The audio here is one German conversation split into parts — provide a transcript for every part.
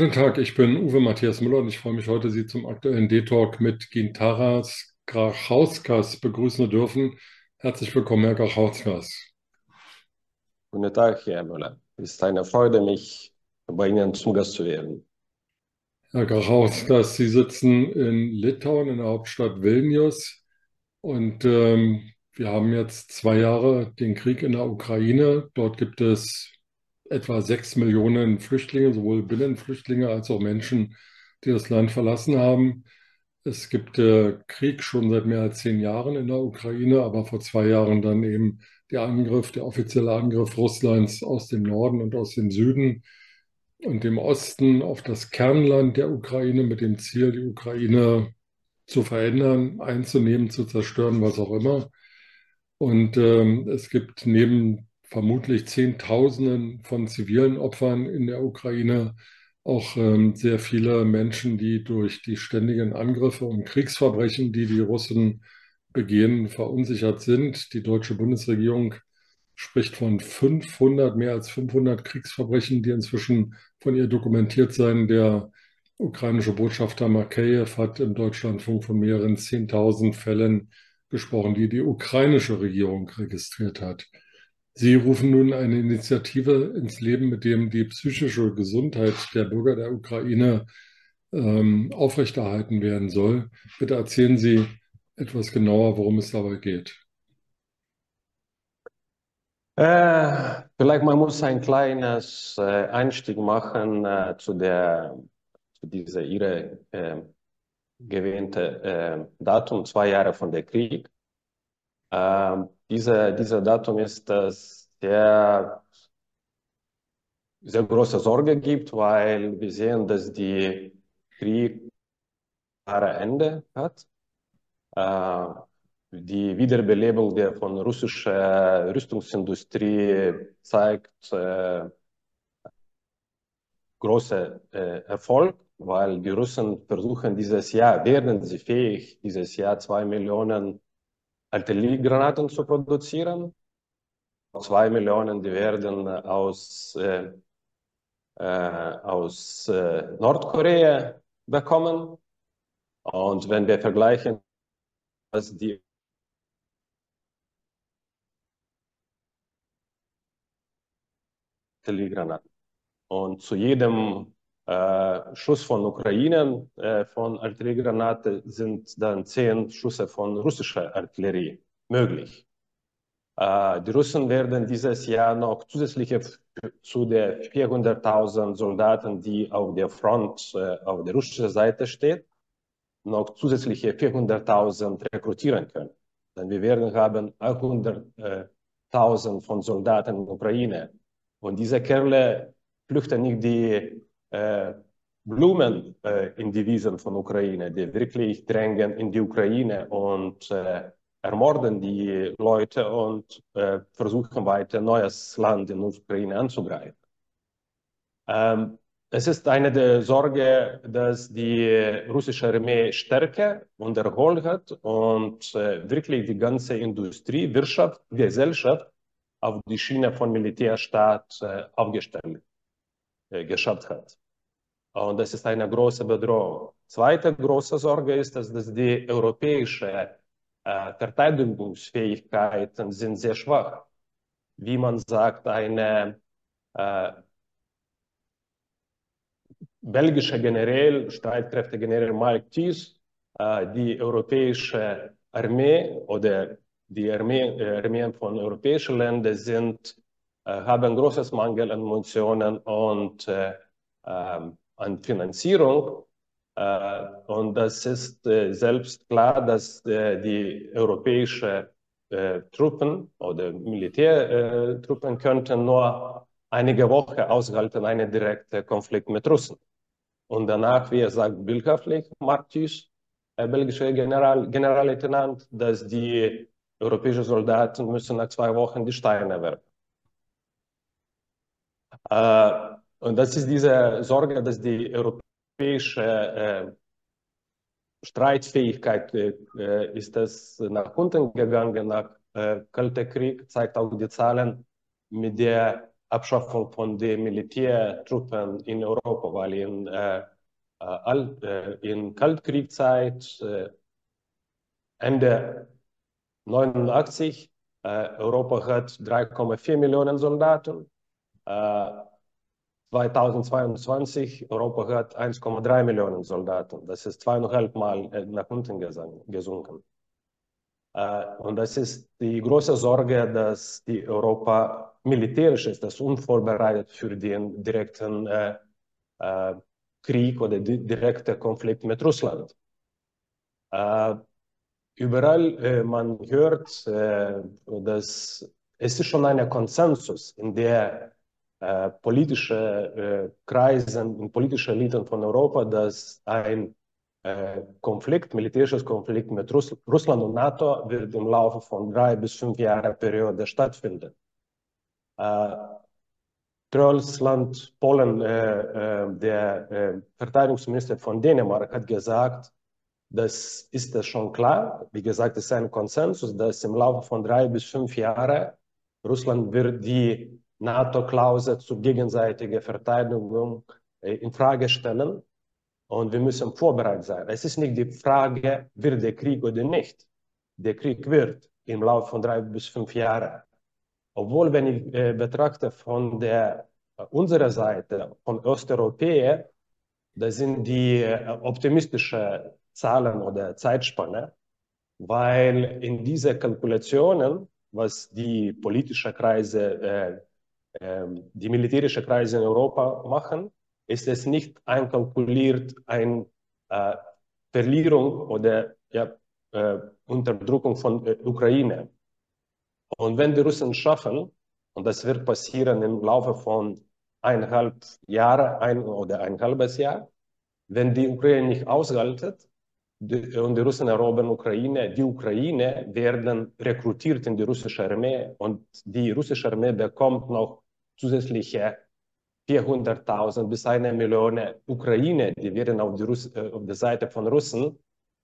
Guten Tag, ich bin Uwe Matthias Müller und ich freue mich heute, Sie zum aktuellen D-Talk mit Gintaras Grachauskas begrüßen zu dürfen. Herzlich willkommen, Herr Grachauskas. Guten Tag, Herr Müller. Es ist eine Freude, mich bei Ihnen zum Gast zu werden. Herr Grachauskas, Sie sitzen in Litauen, in der Hauptstadt Vilnius und ähm, wir haben jetzt zwei Jahre den Krieg in der Ukraine. Dort gibt es etwa sechs Millionen Flüchtlinge, sowohl Binnenflüchtlinge als auch Menschen, die das Land verlassen haben. Es gibt äh, Krieg schon seit mehr als zehn Jahren in der Ukraine, aber vor zwei Jahren dann eben der Angriff, der offizielle Angriff Russlands aus dem Norden und aus dem Süden und dem Osten auf das Kernland der Ukraine mit dem Ziel, die Ukraine zu verändern, einzunehmen, zu zerstören, was auch immer. Und ähm, es gibt neben vermutlich Zehntausenden von zivilen Opfern in der Ukraine, auch ähm, sehr viele Menschen, die durch die ständigen Angriffe und Kriegsverbrechen, die die Russen begehen, verunsichert sind. Die deutsche Bundesregierung spricht von 500, mehr als 500 Kriegsverbrechen, die inzwischen von ihr dokumentiert seien. Der ukrainische Botschafter Makeyev hat im Deutschlandfunk von mehreren 10.000 Fällen gesprochen, die die ukrainische Regierung registriert hat. Sie rufen nun eine Initiative ins Leben, mit dem die psychische Gesundheit der Bürger der Ukraine ähm, aufrechterhalten werden soll. Bitte erzählen Sie etwas genauer, worum es dabei geht. Äh, vielleicht man muss ein kleines äh, Einstieg machen äh, zu der zu dieser ihre äh, gewähnte äh, Datum zwei Jahre von der Krieg. Ähm, diese, dieser Datum ist, dass der sehr große Sorge gibt, weil wir sehen, dass die Krieg Ende hat. Äh, die Wiederbelebung der von russischer Rüstungsindustrie zeigt äh, große äh, Erfolg, weil die Russen versuchen dieses Jahr, werden sie fähig, dieses Jahr zwei Millionen Artilleriegranaten zu produzieren. Zwei Millionen, die werden aus, äh, äh, aus äh, Nordkorea bekommen. Und wenn wir vergleichen, was die Artilleriegranaten. Und zu jedem Schuss von Ukraine äh, von Artilleriegranate sind dann zehn Schüsse von russischer Artillerie möglich. Äh, die Russen werden dieses Jahr noch zusätzliche zu den 400.000 Soldaten, die auf der Front äh, auf der russischen Seite stehen, noch zusätzliche 400.000 rekrutieren können. Denn wir werden haben 100.000 von Soldaten in der Ukraine. Und diese Kerle flüchten nicht die äh, Blumen äh, in die Wiesen von Ukraine, die wirklich drängen in die Ukraine und ermorden die Leute und äh, versuchen weiter neues Land in Ukraine anzugreifen. Ähm, es ist eine der Sorge, dass die russische Armee Stärke und Erhol hat und äh, wirklich die ganze Industrie, Wirtschaft, Gesellschaft auf die Schiene von Militärstaat äh, aufgestellt geschafft hat. Und das ist eine große Bedrohung. Zweite große Sorge ist, dass, dass die europäische äh, Verteidigungsfähigkeiten sind sehr schwach. Wie man sagt, eine äh, belgische General, Streitkräftegeneral Mike Thies, äh, die europäische Armee oder die Armee, äh, Armeen von europäischen Ländern sind, äh, haben großes Mangel an Munitionen und äh, ähm, an Finanzierung. Äh, und das ist äh, selbst klar, dass äh, die europäischen Truppen oder Militärtruppen könnten nur einige Wochen aushalten, einen direkten Konflikt mit Russen. Und danach, wie er sagt, bildhaftlich, Martis, äh, belgischer General, Generalleutnant, dass die europäischen Soldaten müssen nach zwei Wochen die Steine werfen. Äh, und das ist diese Sorge, dass die europäische äh, Streitfähigkeit äh, ist das nach unten gegangen nach äh, Kalter Krieg, zeigt auch die Zahlen, mit der Abschaffung von den Militärtruppen in Europa, weil in, äh, all, äh, in Kaltkriegszeit äh, Ende 89 äh, Europa hat 3,4 Millionen Soldaten. 2022 Europa hat 1,3 Millionen Soldaten. Das ist zweieinhalb Mal nach unten gesunken. Und das ist die große Sorge, dass die Europa militärisch ist, das unvorbereitet für den direkten äh, äh, Krieg oder die direkte Konflikt mit Russland. Äh, überall man hört, dass es ist schon ein Konsensus in der äh, politische äh, Kreisen, in politische Eliten von Europa, dass ein äh, Konflikt, militärisches Konflikt mit Russ Russland und NATO wird im Laufe von drei bis fünf Jahren Periode stattfinden. Äh, Trölsland, Polen, äh, äh, der Verteidigungsminister von Dänemark hat gesagt, das ist das schon klar. Wie gesagt, es ist ein Konsensus, dass im Laufe von drei bis fünf Jahren Russland wird die NATO-Klausel zur gegenseitigen Verteidigung äh, in Frage stellen. Und wir müssen vorbereitet sein. Es ist nicht die Frage, wird der Krieg oder nicht. Der Krieg wird im Laufe von drei bis fünf Jahren. Obwohl, wenn ich äh, betrachte von der äh, unserer Seite, von Osteuropäer, das sind die äh, optimistische Zahlen oder Zeitspanne, weil in diese Kalkulationen, was die politische Kreise, äh, die militärische Kreise in Europa machen, ist es nicht einkalkuliert eine äh, Verlierung oder ja, äh, Unterdrückung von äh, Ukraine. Und wenn die Russen schaffen, und das wird passieren im Laufe von eineinhalb Jahren ein oder ein halbes Jahr, wenn die Ukraine nicht aushaltet die, und die Russen erobern Ukraine, die Ukraine werden rekrutiert in die russische Armee und die russische Armee bekommt noch zusätzliche 400.000 bis eine Million Ukraine, die werden auf, Russ äh, auf der Seite von Russen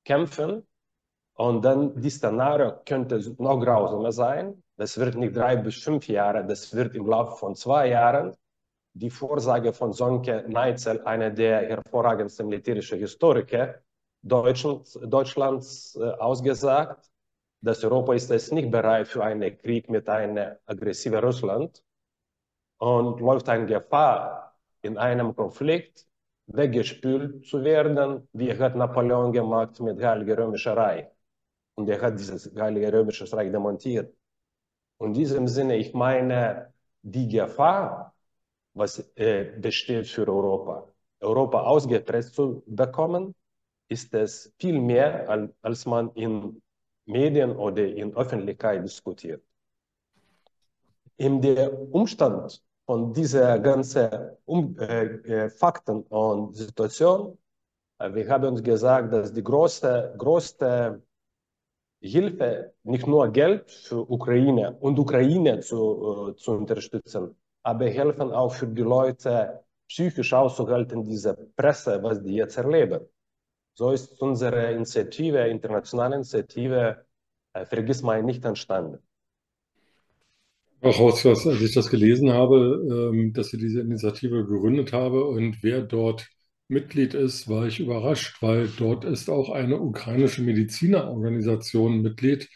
kämpfen. Und dann die Szenario könnte noch grausamer sein. Das wird nicht drei bis fünf Jahre, das wird im Laufe von zwei Jahren. Die Vorsage von Sonke Neitzel, einer der hervorragendsten militärischen Historiker Deutschlands, Deutschlands äh, ausgesagt, dass Europa ist es nicht bereit für einen Krieg mit einem aggressiven Russland und läuft eine Gefahr, in einem Konflikt weggespült zu werden, wie hat Napoleon gemacht mit Heilige Römischer Reich. Und er hat dieses Heilige Römische Reich demontiert. Und in diesem Sinne, ich meine, die Gefahr, was äh, besteht für Europa, Europa ausgepresst zu bekommen, ist es viel mehr, als man in Medien oder in Öffentlichkeit diskutiert. In der Umstand von dieser ganzen um, äh, äh, Fakten und Situation, äh, wir haben uns gesagt, dass die große, größte Hilfe, nicht nur Geld für Ukraine und Ukraine zu, äh, zu unterstützen, aber helfen auch für die Leute, psychisch auszuhalten, diese Presse, was die jetzt erleben. So ist unsere Initiative, internationale Initiative, äh, vergiss mal nicht entstanden. Auch als ich das gelesen habe, ähm, dass Sie diese Initiative gegründet habe und wer dort Mitglied ist, war ich überrascht, weil dort ist auch eine ukrainische Medizinerorganisation Mitglied.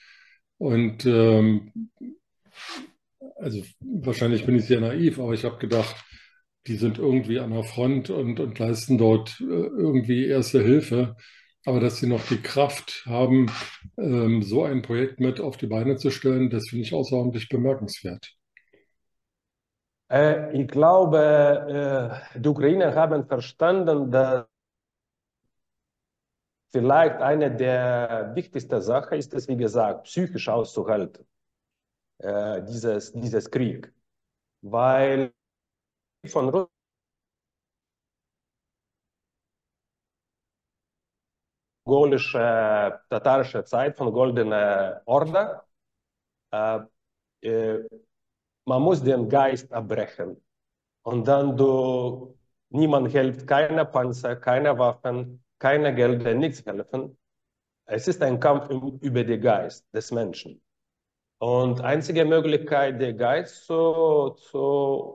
Und ähm, also wahrscheinlich bin ich sehr naiv, aber ich habe gedacht, die sind irgendwie an der Front und, und leisten dort äh, irgendwie erste Hilfe. Aber dass sie noch die Kraft haben, ähm, so ein Projekt mit auf die Beine zu stellen, das finde ich außerordentlich bemerkenswert. Äh, ich glaube, äh, die Ukrainer haben verstanden, dass vielleicht eine der wichtigsten Sachen ist es, wie gesagt, psychisch auszuhalten, äh, dieses, dieses Krieg. Weil von Russland mongolische, tatarische Zeit von Goldene Order. Äh, äh, man muss den Geist abbrechen. Und dann du, niemand hilft, keine Panzer, keine Waffen, keine Gelder, nichts helfen. Es ist ein Kampf über den Geist des Menschen. Und einzige Möglichkeit, den Geist zu, zu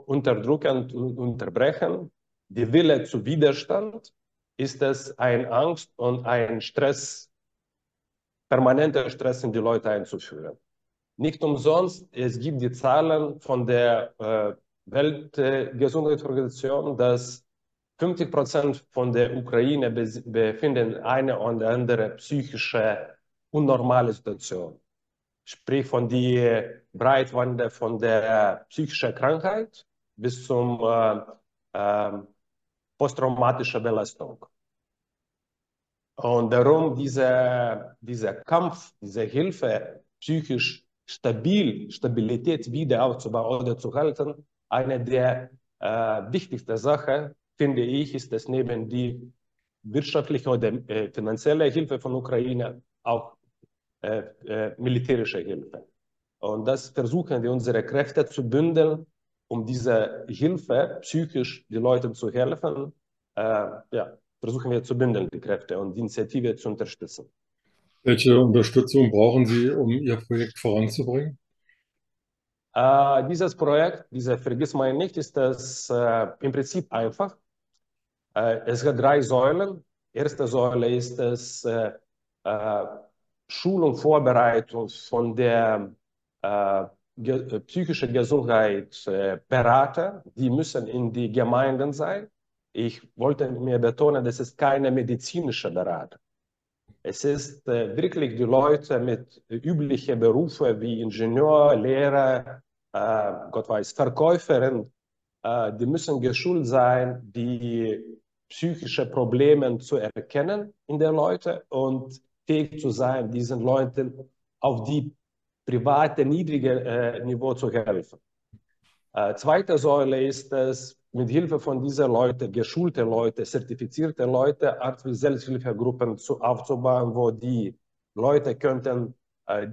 unterdrücken und unterbrechen, die Wille zu Widerstand, ist es ein Angst und ein Stress, permanenter Stress in die Leute einzuführen. Nicht umsonst, es gibt die Zahlen von der äh, Weltgesundheitsorganisation, dass 50 Prozent von der Ukraine befinden eine oder andere psychische unnormale Situation. Sprich von der Breitwande von der psychischen Krankheit bis zum äh, äh, posttraumatische Belastung. Und darum dieser, dieser Kampf, diese Hilfe, psychisch stabil, Stabilität wieder aufzubauen oder zu halten, eine der äh, wichtigsten Sachen, finde ich, ist es neben die wirtschaftliche oder äh, finanzielle Hilfe von Ukraine auch äh, äh, militärische Hilfe. Und das versuchen wir, unsere Kräfte zu bündeln, um diese Hilfe psychisch die Leuten zu helfen. Äh, ja, versuchen wir zu bündeln, die Kräfte und die Initiative zu unterstützen. Welche Unterstützung brauchen Sie, um Ihr Projekt voranzubringen? Äh, dieses Projekt, diese Vergiss mal nicht, ist das äh, im Prinzip einfach. Äh, es hat drei Säulen. Erste Säule ist es äh, äh, Schulung, Vorbereitung von der ge psychischen Gesundheit Berater. Die müssen in die Gemeinden sein. Ich wollte mir betonen, das ist keine medizinische Berater. Es ist äh, wirklich die Leute mit üblichen Berufen wie Ingenieur, Lehrer, äh, Gott weiß, Verkäuferin, äh, die müssen geschult sein, die psychische Probleme zu erkennen in den Leuten und fähig zu sein, diesen Leuten auf die private, niedrige äh, Niveau zu helfen. Äh, zweite Säule ist es, mit Hilfe von diesen Leuten, geschulte Leute, zertifizierte Leute, Art- wie Selbsthilfegruppen zu, aufzubauen, wo die Leute könnten äh,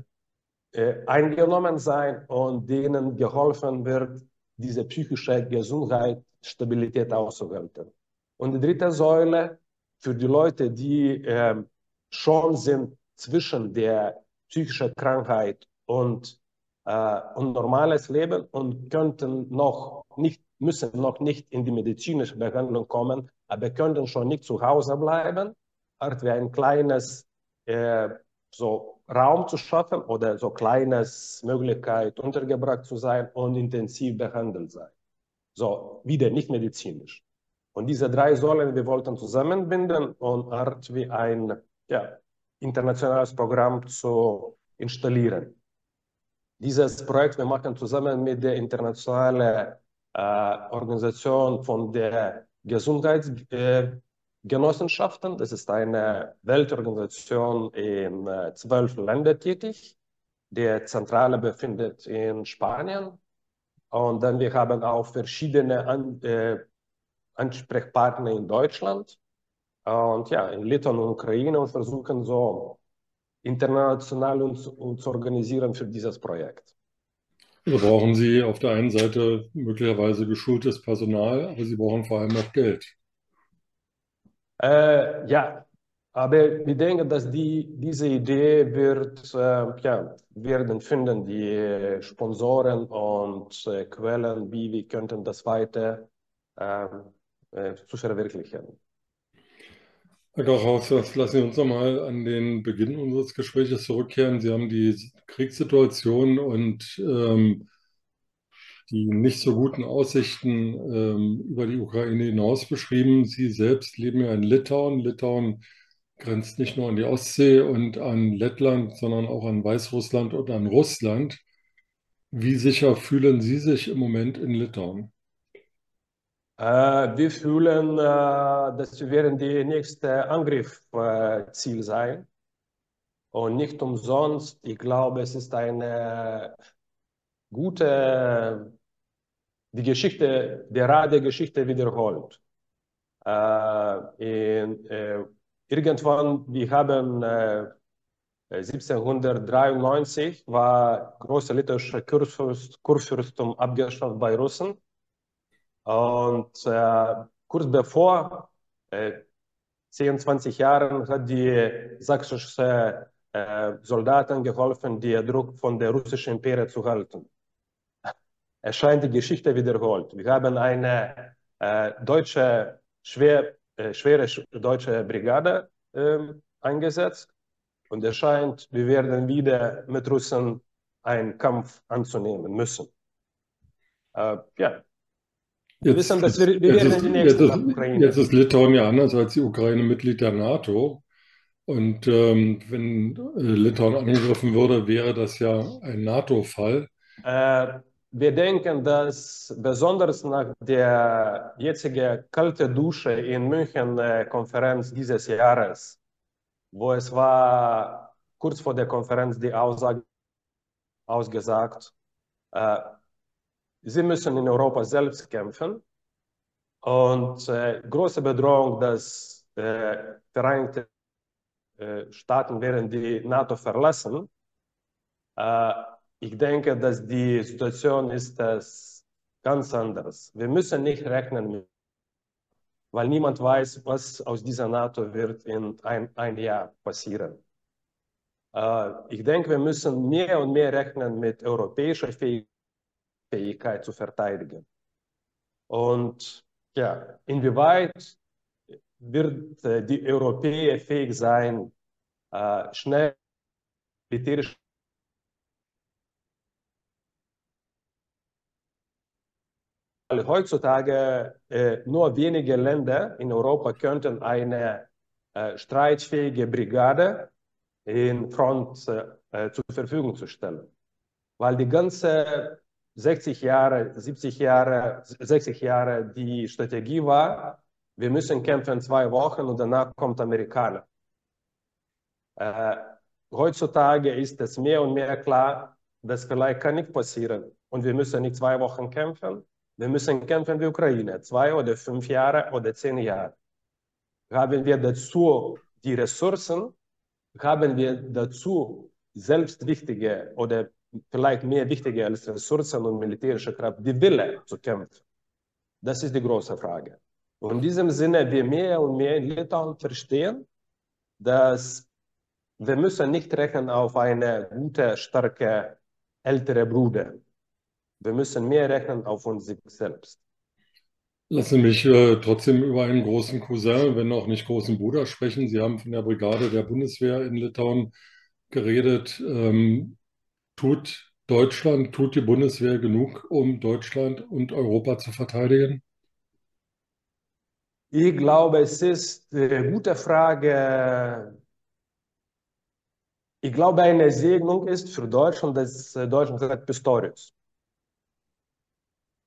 äh, eingenommen sein und denen geholfen wird, diese psychische Gesundheit, Stabilität auszuhalten. Und die dritte Säule für die Leute, die äh, schon sind zwischen der psychischen Krankheit und, äh, und normales Leben und könnten noch nicht, müssen noch nicht in die medizinische Behandlung kommen, aber könnten schon nicht zu Hause bleiben, Art wie ein kleines äh, so Raum zu schaffen oder so kleines Möglichkeit untergebracht zu sein und intensiv behandelt sein. So, wieder nicht medizinisch. Und diese drei Säulen, wir wollten zusammenbinden und Art wie ein ja, internationales Programm zu installieren. Dieses Projekt wir machen zusammen mit der internationalen äh, Organisation von der Gesundheitsgenossenschaften. Äh, das ist eine Weltorganisation in äh, zwölf Ländern tätig. Der Zentrale befindet in Spanien. Und dann wir haben auch verschiedene An äh, Ansprechpartner in Deutschland und ja, in Litauen und Ukraine und versuchen so international uns, uns zu organisieren für dieses Projekt. Also brauchen Sie auf der einen Seite möglicherweise geschultes Personal, aber Sie brauchen vor allem auch Geld. Äh, ja, aber wir denken, dass die, diese Idee wird, äh, ja, werden finden, die Sponsoren und äh, Quellen, wie wir könnten das weiter ähm, äh, zu verwirklichen. Herr Gauchhaus, lassen Sie uns nochmal an den Beginn unseres Gesprächs zurückkehren. Sie haben die Kriegssituation und ähm, die nicht so guten Aussichten ähm, über die Ukraine hinaus beschrieben. Sie selbst leben ja in Litauen. Litauen grenzt nicht nur an die Ostsee und an Lettland, sondern auch an Weißrussland und an Russland. Wie sicher fühlen Sie sich im Moment in Litauen? Äh, wir fühlen, äh, dass wir werden die nächste Angriffsziel äh, sein. Und nicht umsonst, ich glaube, es ist eine gute, die Geschichte, die Radegeschichte wiederholt. In, irgendwann, wir haben 1793 war große litauische Kurfürst, abgeschafft bei Russen. Und äh, kurz bevor, äh, 10, 20 Jahren, hat die sächsische äh, Soldaten geholfen, den Druck von der russischen Imperie zu halten. Es scheint die Geschichte wiederholt. Wir haben eine äh, deutsche, schwer, äh, schwere deutsche Brigade ähm, eingesetzt und es scheint, wir werden wieder mit Russen einen Kampf anzunehmen müssen. Äh, ja. Wir jetzt, wissen, dass wir, wir werden ist, die nächsten jetzt ist, Ukraine. Jetzt ist Litauen ja anders als die Ukraine Mitglied der NATO. Und ähm, wenn äh, Litauen angegriffen würde, wäre das ja ein NATO-Fall. Äh, wir denken, dass besonders nach der jetzigen kalte Dusche in München äh, Konferenz dieses Jahres, wo es war kurz vor der Konferenz die Aussage ausgesagt, äh, sie müssen in Europa selbst kämpfen und äh, große Bedrohung, dass äh, Vereinigte äh, Staaten werden die NATO verlassen. Äh, ich denke, dass die Situation ist das ganz anders. Wir müssen nicht rechnen weil niemand weiß, was aus dieser NATO wird in ein, ein Jahr passieren. Uh, ich denke, wir müssen mehr und mehr rechnen mit europäischer Fähigkeit zu verteidigen. Und ja, inwieweit wird äh, die Europäer fähig sein, äh, schnell militärisch Heutzutage äh, nur wenige Länder in Europa könnten eine äh, streitfähige Brigade in Front zur Verfügung zu stellen. Weil die ganze 60 Jahre, 70 Jahre, 60 Jahre die Strategie war, wir müssen kämpfen zwei Wochen und danach kommt Amerikaner. Äh, heutzutage ist es mehr und mehr klar, dass vielleicht kann nicht passieren und wir müssen nicht zwei Wochen kämpfen, wir müssen kämpfen wie Ukraine, zwei oder fünf Jahre oder zehn Jahre. Haben wir dazu die Ressourcen, haben wir dazu selbst wichtige oder vielleicht mehr wichtige als Ressourcen und militärische Kraft, die Wille zu kämpfen. Das ist die große Frage. Und in diesem Sinne, wir mehr und mehr in Litauen verstehen, dass wir müssen nicht rechnen auf eine gute, starke, ältere Bruder. Wir müssen mehr rechnen auf uns selbst. Lassen Sie mich äh, trotzdem über einen großen Cousin, wenn auch nicht großen Bruder sprechen. Sie haben von der Brigade der Bundeswehr in Litauen geredet. Ähm, tut Deutschland, tut die Bundeswehr genug, um Deutschland und Europa zu verteidigen? Ich glaube, es ist eine gute Frage. Ich glaube, eine Segnung ist für Deutschland, dass Deutschland sagt Pistorius.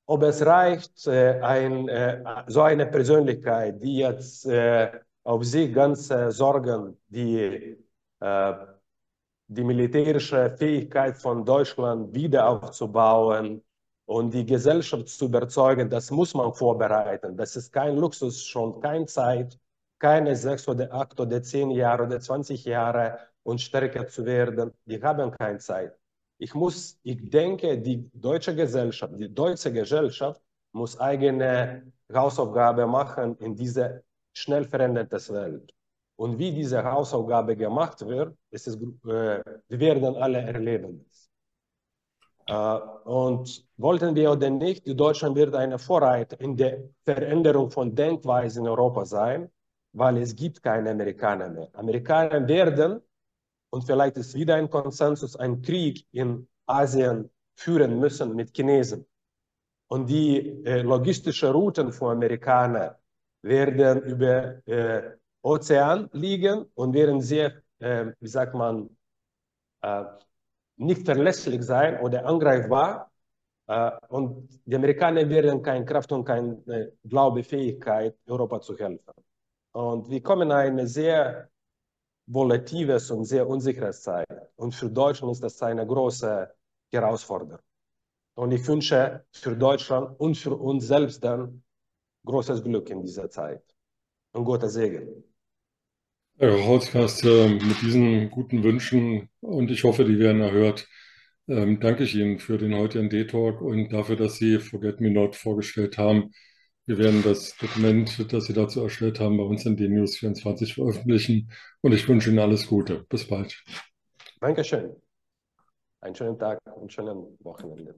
Ob es reicht, äh, ein, äh, so eine Persönlichkeit, die jetzt äh, auf sich ganz Sorgen, die die militärische Fähigkeit von Deutschland wieder aufzubauen und die Gesellschaft zu überzeugen, das muss man vorbereiten. Das ist kein Luxus, schon keine Zeit, keine sechs oder acht oder zehn Jahre oder 20 Jahre und stärker zu werden. Die haben keine Zeit. Ich muss, ich denke, die deutsche Gesellschaft, die deutsche Gesellschaft muss eigene Hausaufgabe machen in dieser schnell veränderten Welt. Und wie diese Hausaufgabe gemacht wird, ist es, äh, wir werden alle erleben. Uh, und wollten wir oder nicht, Deutschland wird eine Vorreiter in der Veränderung von Denkweise in Europa sein, weil es gibt keine Amerikaner mehr. Amerikaner werden, und vielleicht ist wieder ein Konsensus, einen Krieg in Asien führen müssen mit Chinesen. Und die äh, logistische Routen für Amerikaner werden über äh, Ozean liegen und werden sehr, äh, wie sagt man, äh, nicht verlässlich sein oder angreifbar. Äh, und die Amerikaner werden keine Kraft und keine äh, Glaubefähigkeit, Europa zu helfen. Und wir kommen in eine sehr volatiles und sehr unsicheres Zeit. Und für Deutschland ist das eine große Herausforderung. Und ich wünsche für Deutschland und für uns selbst dann großes Glück in dieser Zeit. Und Gottes Segen. Herr Holzkast, äh, mit diesen guten Wünschen und ich hoffe, die werden erhört, ähm, danke ich Ihnen für den heutigen D-Talk und dafür, dass Sie Forget Me Not vorgestellt haben. Wir werden das Dokument, das Sie dazu erstellt haben, bei uns in den News 24 veröffentlichen und ich wünsche Ihnen alles Gute. Bis bald. Dankeschön. Einen schönen Tag und schönen Wochenende.